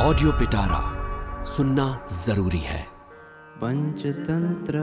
Audio Pitara सुनना ज़रूरी है। पंचतंत्र।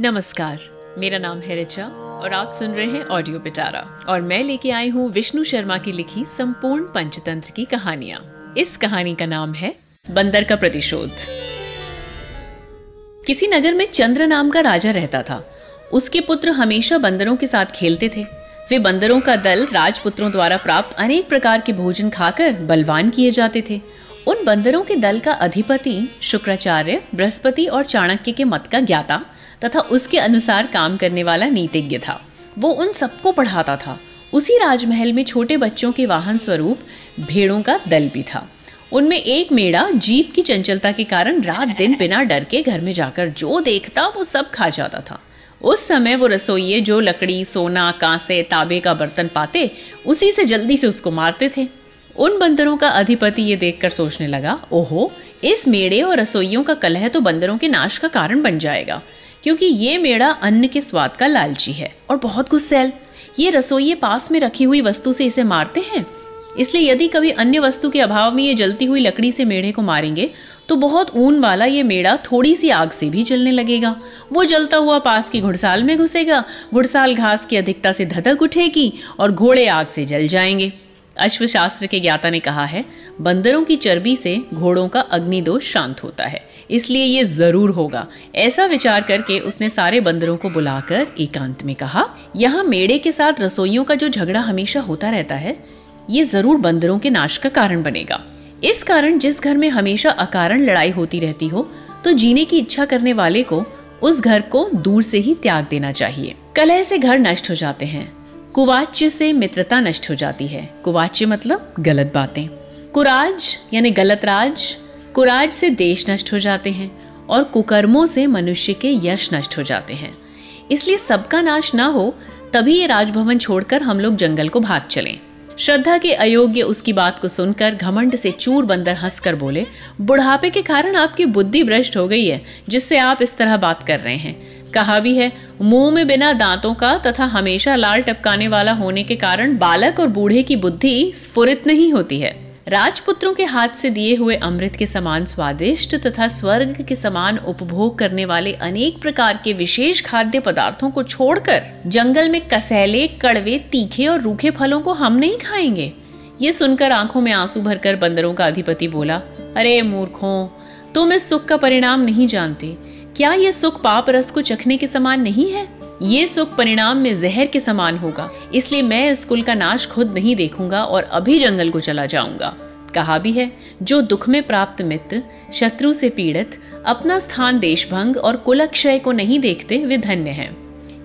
नमस्कार मेरा नाम है रिचा और आप सुन रहे हैं ऑडियो पिटारा और मैं लेके आई हूँ विष्णु शर्मा की लिखी संपूर्ण पंचतंत्र की कहानियाँ। इस कहानी का नाम है बंदर का प्रतिशोध। किसी नगर में चंद्र नाम का राजा रहता था। उसके पुत्र हमेशा बंदरों के साथ खेलते थे। वे बंदरों का दल राजपुत्रों द्वारा प्राप्त अनेक प्रकार के भोजन खाकर बलवान किए जाते थे। उन बंदरों के दल का अधिपति शुक्राचार्य, बृहस्पति और चाणक्य के मत का ज्ञाता तथा उसके अनुसार काम करने वाला नीतिज्ञ था। वो उन सबको पढ़ाता था। उसी राजमहल में छोटे बच्चों के वाहन स्वरूप भेड़ों का दल भी था। उनमें एक मेड़ा जीप की चंचलता के कारण रात दिन बिना डर के घर में जाकर जो देखता वो सब खा जाता था। उस समय वो रसोइये जो लकड़ी, सोना, कांसे, ताबे का बर्तन पाते, उसी से जल्दी से उसको मारते थे। उन बंदरों का अधिपति ये देखकर सोचने लगा, ओहो, इस मेड़े और रसोइयों का कलह तो बंदरों के नाश का कारण बन जाएगा, क्योंकि ये मेड़ा अन्न के स्वाद का लालची है और बहुत गुस्सैल। ये रसोइये पास में रखी हुई वस्तु से इसे मारते हैं? इसलिए यदि कभी अन्य वस्तु के अभाव में ये जलती हुई लकड़ी से मेढ़े को मारेंगे तो बहुत ऊन वाला ये मेड़ा थोड़ी सी आग से भी जलने लगेगा। वो जलता हुआ पास की घुड़साल में घुसेगा। घुड़साल घास की अधिकता से धधक उठेगी और घोड़े आग से जल जाएँगे। अश्वशास्त्र के ज्ञाता ने कहा है, बंदरों की चर्बी से घोड़ों का अग्निदोष शांत होता है, इसलिए ये ज़रूर होगा। ऐसा विचार करके उसने सारे बंदरों को बुलाकर एकांत में कहा, यहाँ मेड़े के साथ रसोइयों का जो झगड़ा हमेशा होता रहता है, ये ज़रूर बंदरों के नाश का कारण बनेगा। इस कारण जिस घर में हमेशा अकारण लड़ाई होती रहती हो तो जीने की इच्छा करने वाले को उस घर को दूर से ही त्याग देना चाहिए। कलह से घर नष्ट हो जाते हैं। कुवाच्य से मित्रता नष्ट हो जाती है। कुवाच्य मतलब गलत बातें। कुराज, यानी गलत राज, कुराज से देश नष्ट हो जाते हैं और कुकर्मों से मनुष्य के यश नष्ट हो जाते हैं। इसलिए सबका नाश ना हो, तभी ये राजभवन छोड़कर हम लोग जंगल को भाग चलें। श्रद्धा के अयोग्य उसकी बात को सुनकर घमंड से चूर बंदर हंसकर बोले, बुढ़ापे के कारण आपकी बुद्धि भ्रष्ट हो गई है, जिससे आप इस तरह बात कर रहे हैं। कहा भी है, मुँह में बिना दांतों का तथा हमेशा लाल टपकाने वाला होने के कारण बालक और बूढ़े की बुद्धि स्फुरित नहीं होती है। राजपुत्रों के हाथ से दिए हुए अमृत के समान स्वादिष्ट तथा स्वर्ग के समान उपभोग करने वाले अनेक प्रकार के विशेष खाद्य पदार्थों को छोड़कर जंगल में कसैले, कड़वे, तीखे और रूखे फलों को हम नहीं खाएँगे। ये सुनकर आँखों में आँसू भरकर बंदरों का अधिपति बोला, अरे मूर्खों, तुम इस सुख का परिणाम नहीं जानते। क्या यह सुख पाप रस को चखने के समान नहीं है? ये सुख परिणाम में जहर के समान होगा, इसलिए मैं इस कुल का नाश खुद नहीं देखूँगा और अभी जंगल को चला जाऊँगा। कहा भी है, जो दुख में प्राप्त मित्र, शत्रु से पीड़ित, अपना स्थान देशभंग और कुलक्षय को नहीं देखते, वे धन्य हैं।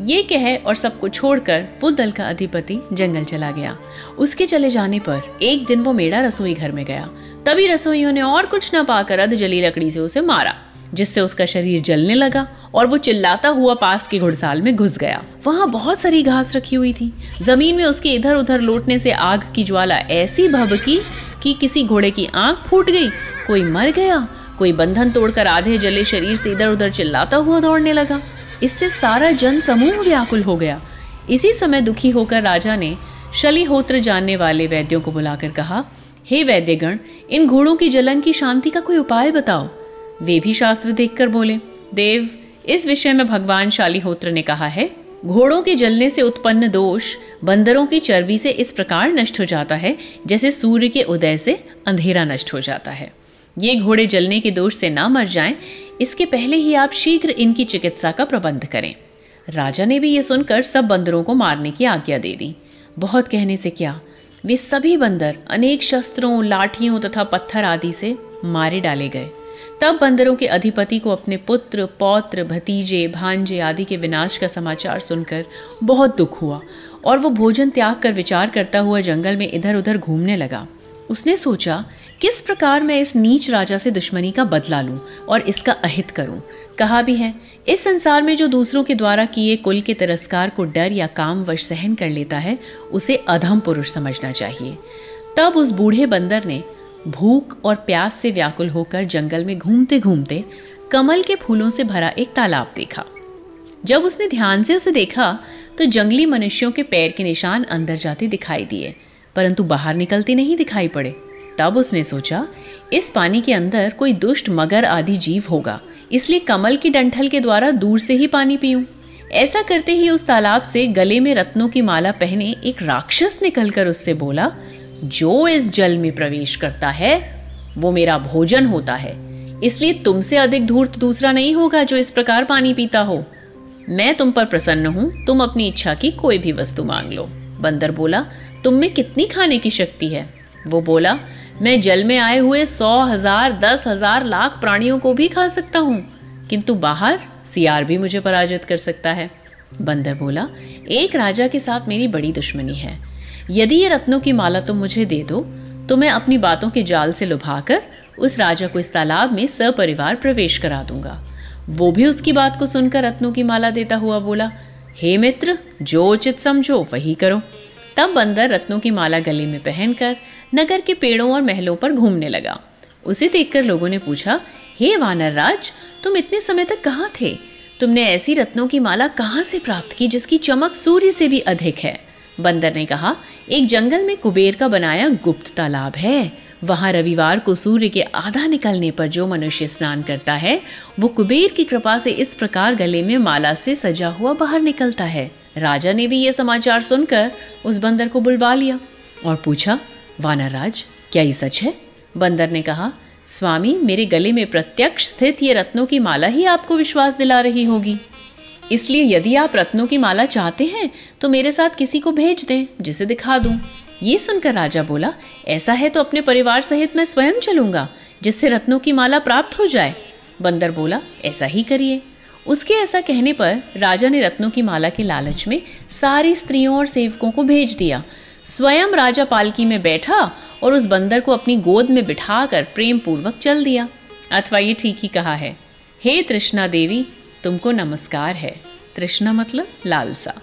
ये कह और सबको छोड़कर वो दल का अधिपति जंगल चला गया। उसके चले जाने पर एक दिन वो मेड़ा रसोई घर में गया। तभी रसोइयों ने और कुछ न पाकर अध जली लकड़ी से उसे मारा। जिससे उसका शरीर जलने लगा और वो चिल्लाता हुआ पास के घुड़साल में घुस गया। वहाँ बहुत सारी घास रखी हुई थी। ज़मीन में उसके इधर उधर लौटने से आग की ज्वाला ऐसी भभकी कि किसी घोड़े की आँख फूट गई, कोई मर गया, कोई बंधन तोड़कर आधे जले शरीर से इधर उधर चिल्लाता हुआ दौड़ने लगा। इससे सारा जन समूह व्याकुल हो गया। इसी समय दुखी होकर राजा ने शलिहोत्र जानने वाले वैद्यों को बुलाकर कहा, हे वैद्यगण, इन घोड़ों की जलन की शांति का कोई उपाय बताओ। वे भी शास्त्र देखकर बोले देव इस विषय में भगवान शालिहोत्र ने कहा है घोड़ों के जलने से उत्पन्न दोष बंदरों की चर्बी से इस प्रकार नष्ट हो जाता है जैसे सूर्य के उदय से अंधेरा नष्ट हो जाता है। ये घोड़े जलने के दोष से ना मर जाएँ, इसके पहले ही आप शीघ्र इनकी चिकित्सा का प्रबंध करें। राजा ने भी ये सुनकर सब बंदरों को मारने की आज्ञा दे दी। बहुत कहने से क्या वे सभी बंदर अनेक शस्त्रों लाठियों तथा पत्थर आदि से मारे डाले गए। तब बंदरों के अधिपति को अपने पुत्र, पौत्र, भतीजे, भांजे आदि के विनाश का समाचार सुनकर बहुत दुख हुआ और वो भोजन त्याग कर विचार करता हुआ जंगल में इधर उधर घूमने लगा। उसने सोचा, किस प्रकार मैं इस नीच राजा से दुश्मनी का बदला लूँ और इसका अहित करूँ? कहा भी है, इस संसार में जो दूसरों के द्वारा किए कुल के तिरस्कार को डर या काम वश सहन कर लेता है, उसे अधम पुरुष समझना चाहिए। तब उस बूढ़े बंदर ने भूख और प्यास से व्याकुल होकर जंगल में घूमते घूमते कमल के फूलों से भरा एक तालाब देखा। जब उसने ध्यान से उसे देखा तो जंगली मनुष्यों के पैर के निशान अंदर जाते दिखाई दिए, परंतु बाहर निकलते नहीं दिखाई पड़े। तब उसने सोचा, इस पानी के अंदर कोई दुष्ट मगर आदि जीव होगा, इसलिए कमल की डंठल के द्वारा दूर से ही पानी पीऊं। ऐसा करते ही उस तालाब से गले में रत्नों की माला पहने एक राक्षस निकलकर उससे बोला जो इस जल में प्रवेश करता है, वो मेरा भोजन होता है। इसलिए तुमसे अधिक धूर्त दूसरा नहीं होगा जो इस प्रकार पानी पीता हो। मैं तुम पर प्रसन्न हूँ, तुम अपनी इच्छा की कोई भी वस्तु मांग लो। बंदर बोला, तुम में कितनी खाने की शक्ति है? वो बोला, मैं जल में आए हुए सौ हज़ार, दस हज़ार लाख प्राणियों को भी खा सकता हूँ, किंतु बाहर सियार भी मुझे पराजित कर सकता है। बंदर बोला, एक राजा के साथ मेरी बड़ी दुश्मनी है। यदि ये रत्नों की माला तुम तो मुझे दे दो तो मैं अपनी बातों के जाल से लुभा कर उस राजा को इस तालाब में सपरिवार प्रवेश करा दूँगा। वो भी उसकी बात को सुनकर रत्नों की माला देता हुआ बोला, हे मित्र, जो उचित समझो, वही करो। तब बंदर रत्नों की माला गले में पहनकर नगर के पेड़ों और महलों पर घूमने लगा। उसे देखकर लोगों ने पूछा, हे वानर राज, तुम इतने समय तक कहाँ थे? तुमने ऐसी रत्नों की माला कहाँ से प्राप्त की जिसकी चमक सूर्य से भी अधिक है? बंदर ने कहा, एक जंगल में कुबेर का बनाया गुप्त तालाब है। वहाँ रविवार को सूर्य के आधा निकलने पर जो मनुष्य स्नान करता है, वो कुबेर की कृपा से इस प्रकार गले में माला से सजा हुआ बाहर निकलता है। राजा ने भी ये समाचार सुनकर उस बंदर को बुलवा लिया और पूछा, वानर राज, क्या ये सच है? बंदर ने कहा, स्वामी, मेरे गले में प्रत्यक्ष स्थित ये रत्नों की माला ही आपको विश्वास दिला रही होगी। इसलिए यदि आप रत्नों की माला चाहते हैं तो मेरे साथ किसी को भेज दें, जिसे दिखा दूँ। ये सुनकर राजा बोला, ऐसा है तो अपने परिवार सहित मैं स्वयं चलूँगा, जिससे रत्नों की माला प्राप्त हो जाए। बंदर बोला, ऐसा ही करिए। उसके ऐसा कहने पर राजा ने रत्नों की माला के लालच में सारी स्त्रियों और सेवकों को भेज दिया। स्वयं राजा पालकी में बैठा और उस बंदर को अपनी गोद में बिठाकर प्रेम पूर्वक चल दिया। अथवा ये ठीक ही कहा है, हे तृष्णा देवी तुमको नमस्कार है। तृष्णा मतलब लालसा।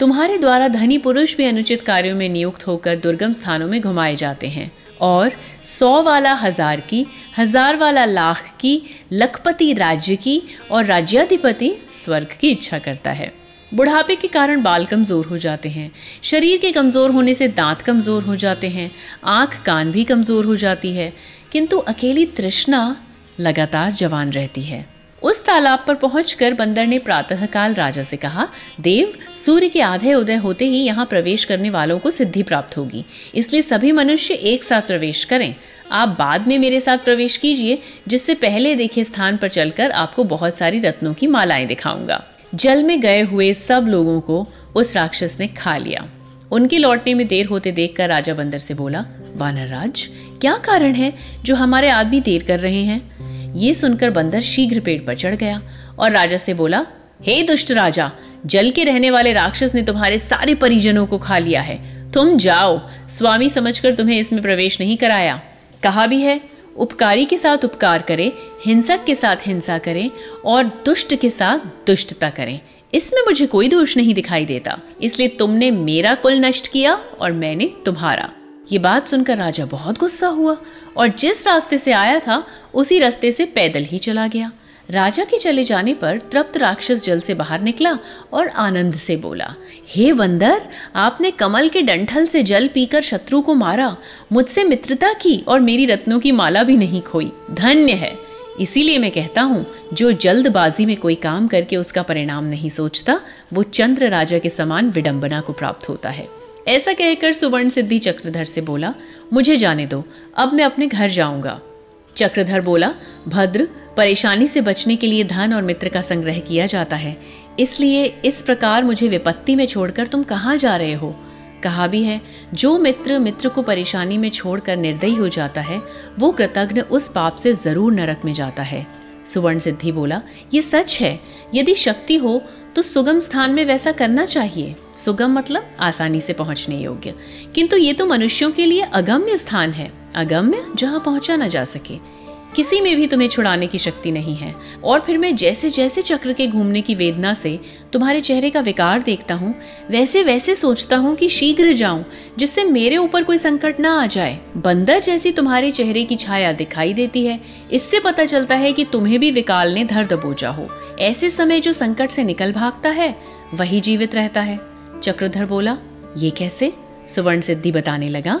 तुम्हारे द्वारा धनी पुरुष भी अनुचित कार्यों में नियुक्त होकर दुर्गम स्थानों में घुमाए जाते हैं और सौ वाला हज़ार की, हज़ार वाला लाख की, लखपति राज्य की और राज्याधिपति स्वर्ग की इच्छा करता है। बुढ़ापे के कारण बाल कमज़ोर हो जाते हैं। शरीर के कमज़ोर होने से दांत कमज़ोर हो जाते हैं। आँख कान भी कमज़ोर हो जाती है। किंतु अकेली तृष्णा लगातार जवान रहती है। उस तालाब पर पहुंचकर बंदर ने प्रातःकाल राजा से कहा, देव, सूर्य के आधे उदय होते ही यहाँ प्रवेश करने वालों को सिद्धि प्राप्त होगी। इसलिए सभी मनुष्य एक साथ प्रवेश करें। आप बाद में मेरे साथ प्रवेश कीजिए, जिससे पहले देखे स्थान पर चलकर आपको बहुत सारी रत्नों की मालाएँ दिखाऊँगा। जल में गए हुए सब लोगों को उस राक्षस ने खा लिया। उनके लौटने में देर होते देखकर राजा बंदर से बोला, वानर राज, क्या कारण है जो हमारे आदमी देर कर रहे हैं? ये सुनकर बंदर शीघ्र पेड़ पर चढ़ गया और राजा से बोला, हे hey दुष्ट राजा, जल के रहने वाले राक्षस ने तुम्हारे सारे परिजनों को खा लिया है। तुम जाओ, स्वामी समझकर तुम्हें इसमें प्रवेश नहीं कराया। कहा भी है, उपकारी के साथ उपकार करें, हिंसक के साथ हिंसा करें और दुष्ट के साथ दुष्टता करें। इसमें मुझे कोई दोष नहीं दिखाई देता। इसलिए तुमने मेरा कुल नष्ट किया और मैंने तुम्हारा। ये बात सुनकर राजा बहुत गुस्सा हुआ और जिस रास्ते से आया था, उसी रास्ते से पैदल ही चला गया। राजा के चले जाने पर तृप्त राक्षस जल से बाहर निकला और आनंद से बोला, हे बंदर आपने कमल के डंठल से जल पीकर शत्रु को मारा। मुझसे मित्रता की और मेरी रत्नों की माला भी नहीं खोई। धन्य है। इसीलिए मैं कहता हूँ, जो जल्दबाजी में कोई काम करके उसका परिणाम नहीं सोचता, वो चंद्र राजा के समान विडंबना को प्राप्त होता है। ऐसा कहकर सुवर्ण सिद्धि चक्रधर से बोला, मुझे जाने दो, अब मैं अपने घर जाऊँगा। चक्रधर बोला, भद्र, परेशानी से बचने के लिए धन और मित्र का संग्रह किया जाता है। इसलिए इस प्रकार मुझे विपत्ति में छोड़कर तुम कहाँ जा रहे हो? कहा भी है, जो मित्र मित्र को परेशानी में छोड़कर निर्दयी हो जाता है, वो कृतज्ञ उस पाप से ज़रूर नरक में जाता है। सुवर्ण सिद्धि बोला, ये सच है। यदि शक्ति हो तो सुगम स्थान में वैसा करना चाहिए। सुगम मतलब आसानी से पहुँचने योग्य। किंतु ये तो मनुष्यों के लिए अगम्य स्थान है। अगम्य जहाँ पहुँचा न जा सके। किसी में भी तुम्हें छुड़ाने की शक्ति नहीं है। और फिर मैं जैसे जैसे चक्र के घूमने की वेदना से तुम्हारे चेहरे का विकार देखता हूँ वैसे वैसे सोचता हूँ कि शीघ्र जाऊँ, जिससे मेरे ऊपर कोई संकट ना आ जाए। बंदर जैसी तुम्हारे चेहरे की छाया दिखाई देती है। इससे पता चलता है कि तुम्हें भी विकाल ने धर दबोचा हो। ऐसे समय जो संकट से निकल भागता है, वही जीवित रहता है। चक्रधर बोला, ये कैसे? सुवर्ण सिद्धि बताने लगा।